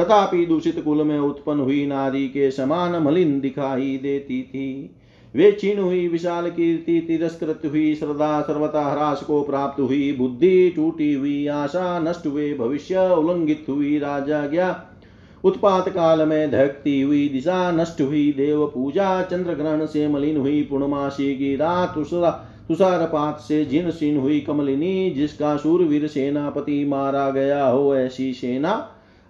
तथापि दूषित कुल में उत्पन्न हुई नारी के समान मलिन दिखाई देती थी। वे छीन हुई, विशाल कीर्ति, तिरस्कृत हुई, श्रद्धा सर्वता ह्रास को प्राप्त हुई, बुद्धि टूटी हुई, आशा नष्ट हुए भविष्य उल्लंघित हुई, राजा गया उत्पात काल में धकती हुई दिशा नष्ट हुई, देव पूजा चंद्र ग्रहण से मलिन हुई, पूर्णमासी की रात तुषारपात से जिन सीन हुई कमलिनी, जिसका सूरवीर सेनापति मारा गया हो, ऐसी सेना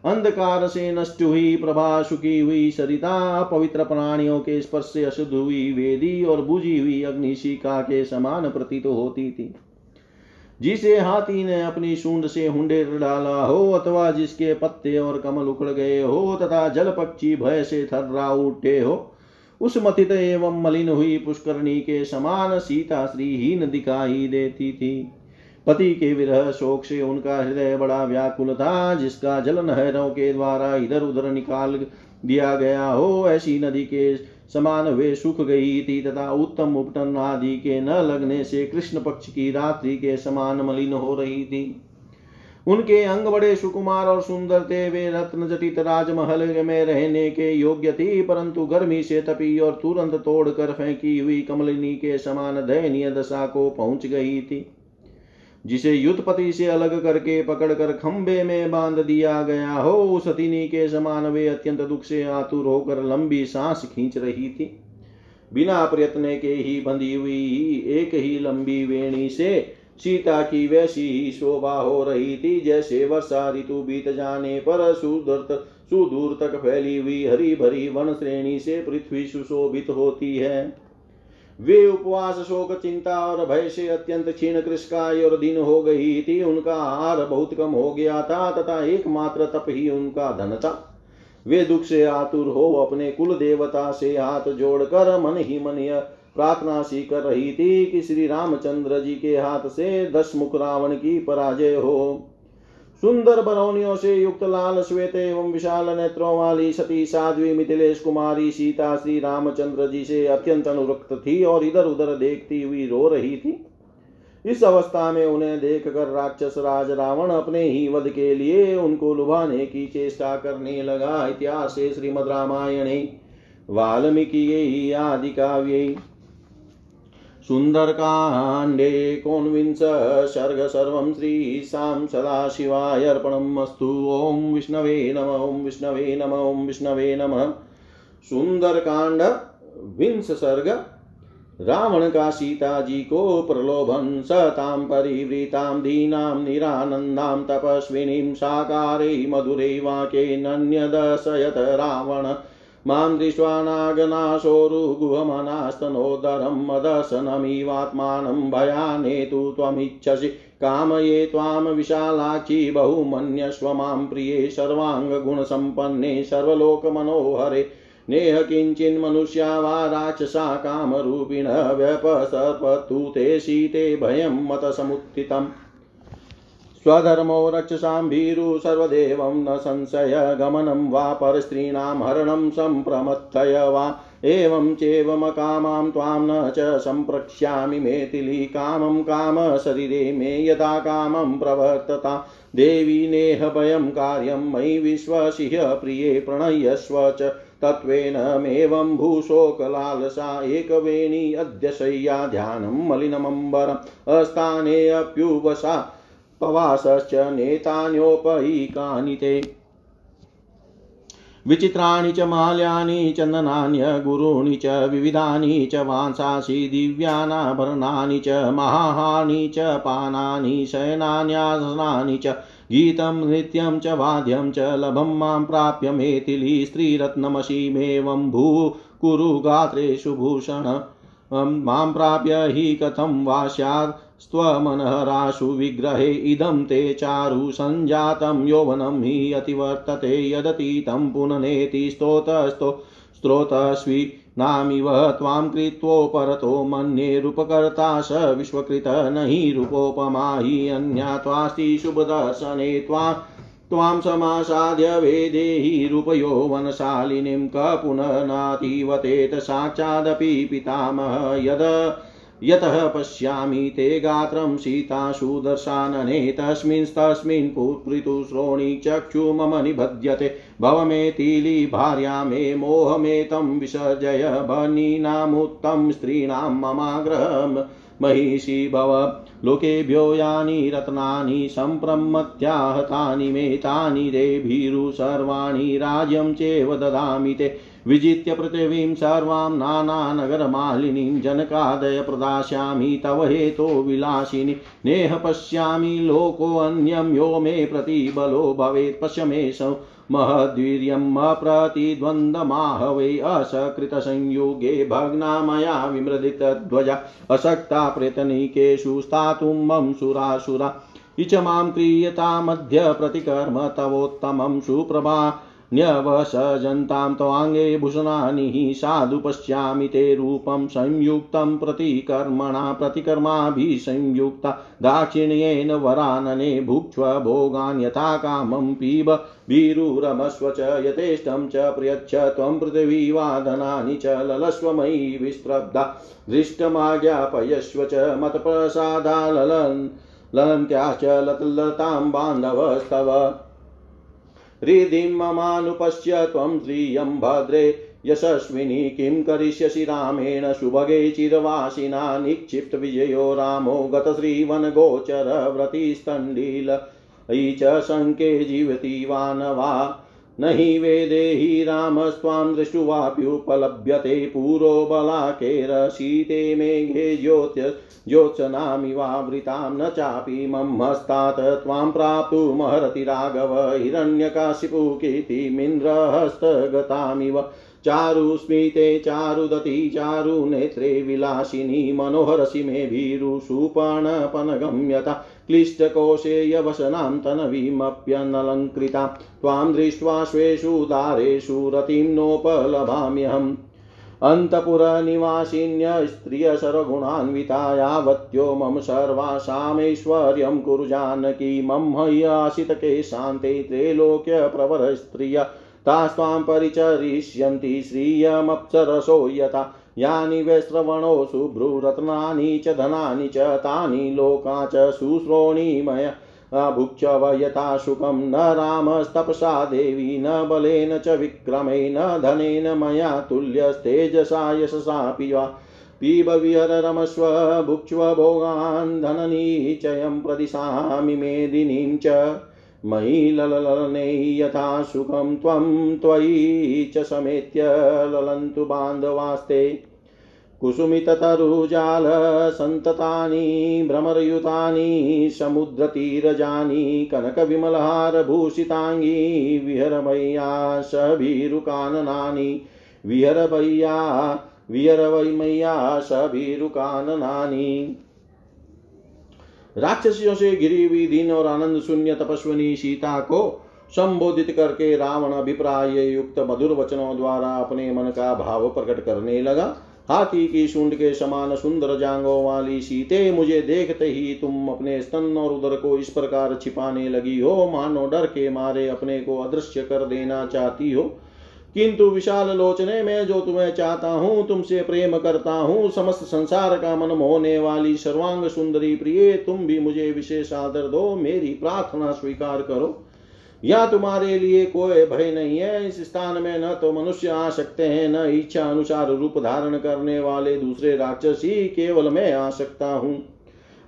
अंधकार से नष्ट हुई, प्रभा सुखी हुई, सरिता, पवित्र प्राणियों के स्पर्श से अशुद्ध हुई, वेदी और बुझी हुई अग्निशिका के समान प्रतीत होती थी। जिसे हाथी ने अपनी सूंड से हुंडे डाला हो अथवा जिसके पत्ते और कमल उखड़ गए हो तथा जल पक्षी भय से थर्रा उठे हो, उस मथित एवं मलिन हुई पुष्करणी के समान सीता श्रीहीन दिखाई देती थी। पति के विरह शोक से उनका हृदय बड़ा व्याकुल था, जिसका जल नहरों के द्वारा इधर उधर निकाल दिया गया हो, ऐसी नदी के समान वे सुख गई थी तथा उत्तम उपटन आदि के न लगने से कृष्ण पक्ष की रात्रि के समान मलिन हो रही थी। उनके अंग बड़े सुकुमार और सुंदर थे। वे रत्न जटित राजमहल में रहने के योग्य थी, परंतु गर्मी से तपी और तुरंत तोड़कर फेंकी हुई कमलिनी के समान दयनीय दशा को पहुँच गई थी। जिसे युद्धपति से अलग करके पकड़कर खंबे में बाँध दिया गया हो, उस के समान वे अत्यंत दुख से आतुर होकर लंबी सांस खींच रही थी। बिना प्रयत्न के ही बंधी हुई ही एक ही लंबी वेणी से सीता की वैसी ही शोभा हो रही थी, जैसे वर्षा ऋतु बीत जाने पर सुदूर सुदूर तक फैली हुई हरी भरी वन श्रेणी से पृथ्वी सुशोभित होती है। वे उपवास, शोक, चिंता और भय से अत्यंत क्षीण कृषकाय और दिन हो गई थी। उनका आहार बहुत कम हो गया था, तथा एकमात्र तप ही उनका धन था। वे दुख से आतुर हो अपने कुल देवता से हाथ जोड़कर मन ही मन प्रार्थना सी कर रही थी कि श्री रामचंद्र जी के हाथ से दस मुख रावण की पराजय हो। सुंदर बरौनियों से युक्त लाल श्वेत एवं विशाल नेत्रों वाली सती साध्वी मिथिलेश कुमारी सीता श्री रामचंद्र जी से अत्यंत अनुरक्त थी और इधर उधर देखती हुई रो रही थी। इस अवस्था में उन्हें देख कर राक्षस राज रावण अपने ही वध के लिए उनको लुभाने की चेष्टा करने लगा। इतिहास श्रीमद रामायणे, वाल्मीकि आदि काव्य। सुन्दरकाण्डे कोन्विंश सर्ग सर्वं श्रीशां सदाशिवाय अर्पणम् अस्तु ॐ विष्णवे नम, ॐ विष्णवे नम, ॐ विष्णवे नमः। सुन्दरकाण्ड, विंश सर्ग, रावण का सीता जी को प्रलोभन, सतां परिवृतां, दीनां निरानन्दां तपस्विनीं, साकारे मधुरे वाक्ये नन्यदशयत रावण। माँ दृष्ट्वा नागनाशोरुगुहमनास्तनोदरं मदशनमिवात्मानं भयानेतु त्वमिच्छसि। कामये त्वां विशालाक्षी बहुमन्यस्व माँ प्रिये सर्वाङ्गगुणसम्पन्ने सर्वलोकमनोहरे। नेह किञ्चिन्मनुष्या वा राक्षसा कामरूपिण व्यपसर्पतु ते शीते भयं मतसमुत्थितम्। स्वधर्मो रक्षसां भीरु सर्वदेवं न संशय गमनं वा परस्त्रीणां हरणं सम्प्रमत्तय वा एवं चेवमकामां त्वां न च सम्प्रक्ष्यामि मेथिली कामं कामशरीरे मे यदा कामं प्रवर्तता। देवी नेहभयं कार्यं मयि विश्वसिह प्रिये प्रणयस्व च तत्त्वेन मेवं भूशोकलालसा एकवेणी अद्य शय्या ध्यानं मलिनमम्बरम्। पवासश्च नेतान्योपैकानि ते विचित्राणि च माल्यानि चन्दनान्यगुरूणि च विविधानि च वांसासि दिव्यानाभरणानि च महाहानि च पानानि शयनान्यासनानि च गीतं नृत्यं च वाद्यं च लभं माँ प्राप्य मेथिली स्त्रीरत्नमसीमेवं भू कुरु गात्रेषु भूषण माँ प्राप्य हि कथं वा स्यात् स्वमनहराशु विग्रहे इदं ते चारु सञ्जातं यौवनं हि अतिवर्तते यदतीतं पुननेति स्तोतस्तो स्त्रोतस्वी नामिव त्वां कृत्वोपरतो मन्ये रूपकर्ता स विश्वकृत न हि रूपोपमा हि अन्या त्वास्ति शुभदर्शने त्वा त्वां समासाद्य वेदेहि रूपयौवनशालिनीं क पुनर्नातीवतेत साक्षादपि पितामह यद यतः पश्यामि ते गात्रं सीताशु दर्शानने तस्मिंस्तस्मिन् पुत्रितु श्रोणि चक्षु मम निबध्यते। भव मे तिली भार्या मे मोहमेतं विसर्जय। भनीनामुत्तं स्त्रीणां ममाग्रहम् महिषी भव। लोकेभ्यो यानि रत्नानि सम्प्रमत्याहतानि मे तानि देभीरु सर्वाणि राज्यं चेव ददामि ते। विजित्य पृथिवीं सर्वां नानानगरमालिनीं जनकादय प्रदास्यामि तव हेतो विलासिनि। नेह पश्यामि लोकोऽन्यं यो मे प्रतिबलो भवेत्। पश्य मे महद्वीर्यम् अप्रतिद्वन्द्वमाहवे असकृतसंयुगे भग्ना मया विमृदितध्वजा। अशक्ता प्रेतनिकेषु स्थातुं मम सुरासुरा। इच माँ क्रियतामद्य प्रतिकर्म तवोत्तमं सुप्रभा। न्यवसजन्तां त्वाङ्गे भूषणानि साधु पश्यामि ते रूपं संयुक्तं प्रतिकर्मणा प्रतिकर्माभिसंयुक्ता दाक्षिण्येन वरानने भुक्ष्व भोगान् यथा कामं पिब वीरुरमस्व च यथेष्टं च प्रयच्छ त्वं पृथिवीवादनानि च ललस्वमयि विस्त्रब्धा दृष्टमाज्ञापयस्व च मतप्रसादा ललन् ललन्त्याश्च लतलतां बान्धवस्तव हृदिं ममानुपश्य त्वं भद्रे। यशस्विनी किं करिष्यसि रामेण सुभगे चिरवासिना निक्षिप्तविजयो रामो गतश्रीवनगोचरव्रतिस्तण्डील च शङ्के जीवति वा न वा न हि वेदे हि रामस्त्वां दृष्टुवाप्युपलभ्यते बलाकेर बलाकेरशीते मेघे ज्योत्य ज्योत्सनामिवावृतां न चापि मम हस्तात् त्वां प्राप्तुमहरति राघव हिरण्यकाशिपु कीर्तिमिन्द्रहस्तगतामिव चारुस्मिते चारुदती चारुनेत्रे विलासिनी, मनोहरसि मे भीरुषुपणपनगम्यता क्लिष्टकोशे यवसनां तनवीमप्यनलङ्कृता त्वां दृष्ट्वा स्वेषु दारेषु रतिं नोपलभाम्यहम्। अन्तपुरनिवासिन्य स्त्रियसर्वगुणान्विता यावत्यो मम सर्वासामैश्वर्यं कुरु जानकी, मम ह्यासितके शान्ते, त्रैलोक्यप्रवरस्त्रिय। तास्त्वां परिचरिष्यन्ति श्रियमप्सरसो यथा। यानि वैश्रवणो शुभ्रुरत्नानि च धनानि च तानि लोका च शुश्रोणीमय भुक्षव यथा सुखं न रामस्तपसा देवी न बलेन च विक्रमे न धनेन मया तुल्यस्तेजसा यशसापि वा। पीब विहररमस्व भुक्ष्व भोगान् धननीचयं प्रदिशामि मेदिनीं च। मयि लललने यथा सुखं त्वं त्वयि च समेत्य ललन्तु बान्धवास्ते। कुसुमिततरुजाल सन्ततानि, भ्रमरयुतानि, समुद्रतीरजानि, कनकविमलहारभूषिताङ्गी, विहरमय्या सभीरुकाननानि विहरभय्या विहरवैमय्या सभीरुकाननानि राक्षसियों से घिरी हुई दीन और आनंद शून्य तपस्विनी सीता को संबोधित करके रावण अभिप्राय युक्त मधुर वचनों द्वारा अपने मन का भाव प्रकट करने लगा। हाथी की सूंड के समान सुंदर जांगों वाली सीते मुझे देखते ही तुम अपने स्तन और उदर को इस प्रकार छिपाने लगी हो। मानो डर के मारे अपने को अदृश्य कर देना चाहती हो। किंतु विशाल लोचने में जो तुम्हें चाहता हूँ, तुमसे प्रेम करता हूँ, समस्त संसार का मन मोहने वाली सर्वांग सुंदरी प्रिय, तुम भी मुझे विशेष आदर दो, मेरी प्रार्थना स्वीकार करो। या तुम्हारे लिए कोई भय नहीं है, इस स्थान में न तो मनुष्य आ सकते हैं, न इच्छा अनुसार रूप धारण करने वाले दूसरे राक्षस ही केवल मैं आ सकता हूँ।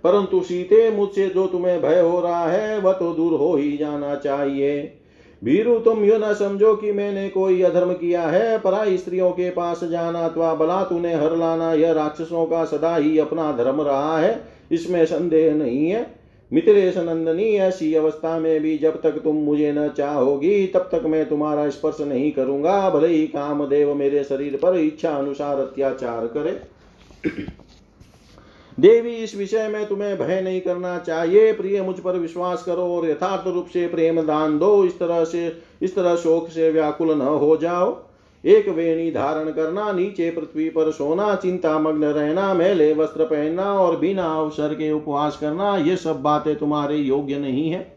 परंतु सीते, मुझसे जो तुम्हें भय हो रहा है, वह तो दूर हो ही जाना चाहिए। भीरु, तुम यू न समझो कि मैंने कोई अधर्म किया है। पराई स्त्रियों के पास जाना अथवा बला तूने हर लाना, यह राक्षसों का सदा ही अपना धर्म रहा है। इसमें संदेह नहीं है। मिथिलेश नंदनी, ऐसी अवस्था में भी जब तक तुम मुझे न चाहोगी, तब तक मैं तुम्हारा स्पर्श नहीं करूँगा। भले ही कामदेव मेरे शरीर पर इच्छा अनुसार अत्याचार करे। देवी, इस विषय में तुम्हें भय नहीं करना चाहिए। प्रिय, मुझ पर विश्वास करो और यथार्थ रूप से प्रेम दान दो। इस तरह से, इस तरह शोक से व्याकुल न हो जाओ। एक वेणी धारण करना, नीचे पृथ्वी पर सोना, चिंता मग्न रहना, मेले वस्त्र पहनना और बिना अवसर के उपवास करना, ये सब बातें तुम्हारे योग्य नहीं है।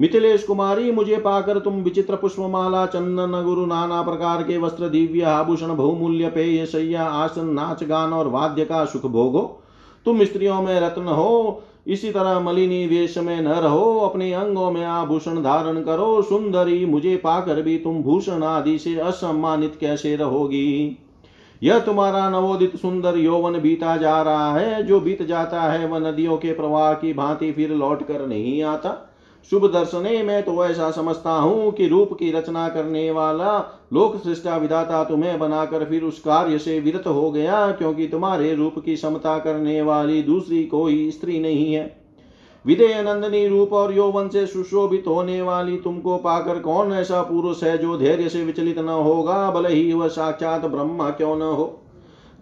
मिथिलेश कुमारी, मुझे पाकर तुम विचित्र पुष्पमाला, चंदन, गुरु नाना प्रकार के वस्त्र, दिव्य आभूषण, बहुमूल्य पेय, सैया, आसन, नाच, गान और वाद्य का सुख भोगो। तुम स्त्रियों में रत्न हो, इसी तरह मलिनी वेश में न रहो, अपने अंगों में आभूषण धारण करो, सुंदरी मुझे पाकर भी तुम भूषण आदि से असम्मानित कैसे रहोगी? यह तुम्हारा नवोदित सुंदर यौवन बीता जा रहा है, जो बीत जाता है, वह नदियों के प्रवाह की भांति फिर लौट कर नहीं आता। शुभ दर्शने में तो ऐसा समझता हूँ कि रूप की रचना करने वाला लोक सृष्टा विधाता तुम्हें बनाकर फिर उस कार्य से विरत हो गया, क्योंकि तुम्हारे रूप की समता करने वाली दूसरी कोई स्त्री नहीं है। विदय नंदनी रूप और यौवन से सुशोभित होने वाली तुमको पाकर कौन ऐसा पुरुष है जो धैर्य से विचलित न होगा, भले ही वह साक्षात ब्रह्मा क्यों न हो?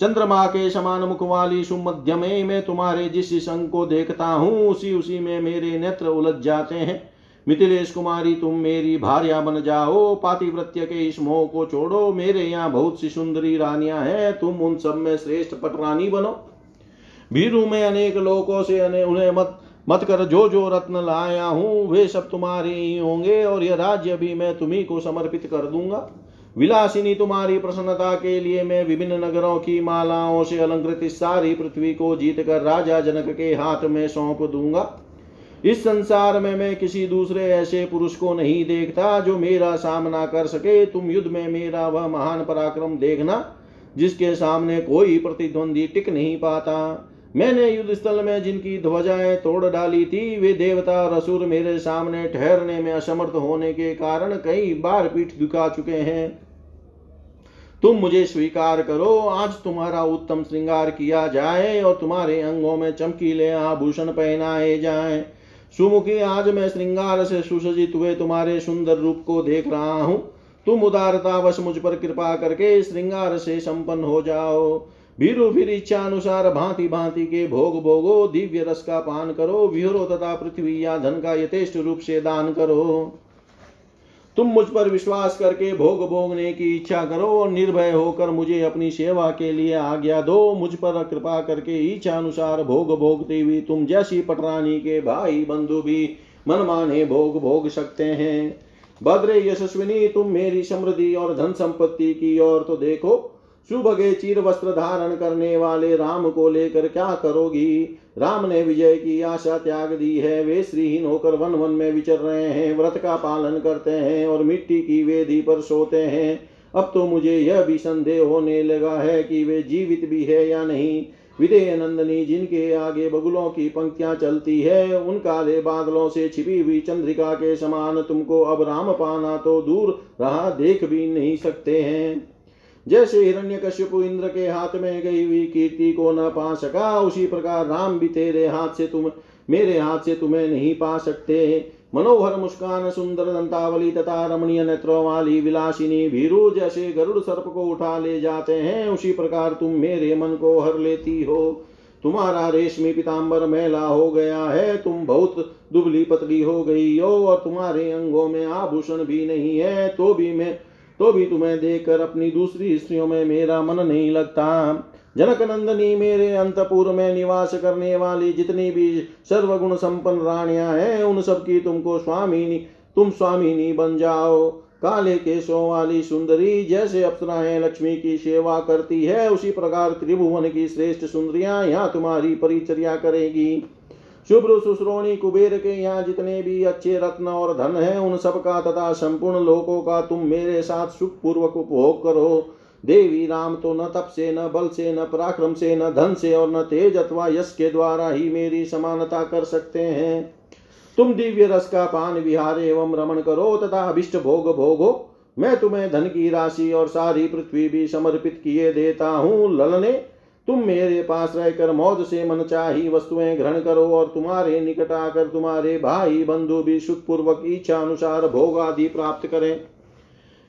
चंद्रमा के समान मुख वाली सुमध्य में मैं तुम्हारे जिस संग को देखता हूँ, उसी उसी में मेरे नेत्र उलझ जाते हैं। मिथिलेश कुमारी, तुम मेरी भार्या बन जाओ, पातिव्रत्य के इस मोह को छोड़ो, मेरे यहाँ बहुत सी सुंदरी रानियाँ हैं, तुम उन सब में श्रेष्ठ पटरानी बनो। भीरू में अनेक लोगों से अने उन्हें मत मत कर जो जो रत्न लाया हूँ, वे सब तुम्हारे ही होंगे, और यह राज्य भी मैं तुम्ही को समर्पित कर दूँगा। विलासिनी तुम्हारी प्रसन्नता के लिए मैं विभिन्न नगरों की मालाओं से अलंकृत इस सारी पृथ्वी को जीत कर राजा जनक के हाथ में सौंप दूँगा। इस संसार में मैं किसी दूसरे ऐसे पुरुष को नहीं देखता जो मेरा सामना कर सके। तुम युद्ध में मेरा वह महान पराक्रम देखना, जिसके सामने कोई प्रतिद्वंदी टिक नहीं पाता। मैंने युद्ध स्थल में जिनकी ध्वजाएँ तोड़ डाली थी, वे देवता रसुर मेरे सामने ठहरने में असमर्थ होने के कारण कई बार पीठ दुखा चुके हैं। तुम मुझे स्वीकार करो, आज तुम्हारा उत्तम श्रृंगार किया जाए और तुम्हारे अंगों में चमकीले आभूषण पहनाए जाए। सुमुखी, आज मैं श्रृंगार से सुसज्जित हुए तुम्हारे सुंदर रूप को देख रहा हूँ। तुम उदारतावश मुझ पर कृपा करके श्रृंगार से संपन्न हो जाओ। भीरु फिर इच्छा अनुसार भांति भांति के भोग भोगो, दिव्य रस का पान करो, विहरो तथा पृथ्वी या धन का यथेष्ट रूप से दान करो। तुम मुझ पर विश्वास करके भोग भोगने की इच्छा करो और निर्भय होकर मुझे अपनी सेवा के लिए आज्ञा दो। मुझ पर कृपा करके इच्छा अनुसार भोग भोगती हुई तुम जैसी पटरानी के भाई बंधु भी मन माने भोग भोग सकते हैं। भद्रे यशस्विनी, तुम मेरी समृद्धि और धन संपत्ति की ओर तो देखो। सुबगे चीर वस्त्र धारण करने वाले राम को लेकर क्या करोगी? राम ने विजय की आशा त्याग दी है। वे श्रीहीन होकर वन वन में विचर रहे हैं। व्रत का पालन करते हैं और मिट्टी की वेदी पर सोते हैं। अब तो मुझे यह भी संदेह होने लगा है कि वे जीवित भी है या नहीं। विदेह नंदनी जिनके आगे बगुलों की पंक्तियाँ चलती है, उन काले बादलों से छिपी हुई चंद्रिका के समान तुमको अब राम पाना तो दूर रहा देख भी नहीं सकते हैं। जैसे हिरण्यकश्यप इंद्र के हाथ में गई हुई कीर्ति को न पा सका, उसी प्रकार राम भी तेरे हाथ से तुम, मेरे हाथ से तुम्हें नहीं पा सकते। मनोहर मुस्कान सुंदर दंतावली तथा रमणीय नेत्रों वाली विलासिनी भीरु जैसे गरुड़ सर्प को उठा ले जाते हैं, उसी प्रकार तुम मेरे मन को हर लेती हो। तुम्हारा रेशमी पिताम्बर मेला हो गया है, तुम बहुत दुबली पतली हो गई हो, और तुम्हारे अंगों में आभूषण भी नहीं है तो भी मैं तो भी तुम्हें देखकर अपनी दूसरी स्त्रियों में मेरा मन नहीं लगता। जनक नंदनी मेरे अंतपुर में निवास करने वाली जितनी भी सर्वगुण संपन्न रानियाँ हैं, उन सब की तुमको स्वामी तुम स्वामिनी बन जाओ। काले केशों वाली सुंदरी जैसे अप्सराएँ लक्ष्मी की सेवा करती है, उसी प्रकार त्रिभुवन की श्रेष्ठ सुंदरियाँ यहाँ तुम्हारी परिचर्या करेगी। शुभ्र सुश्रोणी कुबेर के यहाँ जितने भी अच्छे रत्न और धन है, उन सब का तथा संपूर्ण लोकों का तुम मेरे साथ सुख पूर्वक उपभोग करो। देवी राम तो न तप से, न बल से, न पराक्रम से, न धन से और न तेज अथवा यश के द्वारा ही मेरी समानता कर सकते हैं। तुम दिव्य रस का पान विहार एवं रमण करो तथा अभिष्ट भोग भोगो। मैं तुम्हें धन की राशि और सारी पृथ्वी भी समर्पित किए देता हूँ, ललने। तुम मेरे पास रहकर मौज से मन चाही वस्तुएँ ग्रहण करो और तुम्हारे निकट आकर तुम्हारे भाई बंधु भी सुखपूर्वक इच्छा अनुसार भोग आदि प्राप्त करें।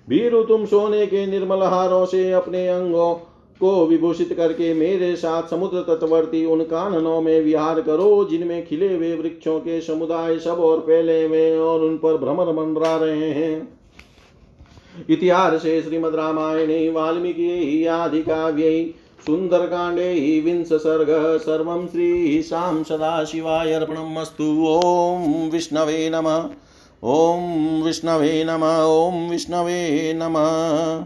वीरु तुम सोने के निर्मल हारों से अपने अंगों को विभूषित करके मेरे साथ समुद्र तटवर्ती उन काननों में विहार करो, जिनमें खिले हुए वृक्षों के समुदाय सब और पहले में और उन पर भ्रमर मंडरा रहे हैं। इतिहास से श्रीमद रामायणे, वाल्मीकि, आदि काव्य सुन्दरकाण्डे विंश सर्ग सर्वं श्रीशां सदाशिवाय अर्पणमस्तु ॐ विष्णवे नमः ॐ विष्णवे नमः ॐ विष्णवे नमः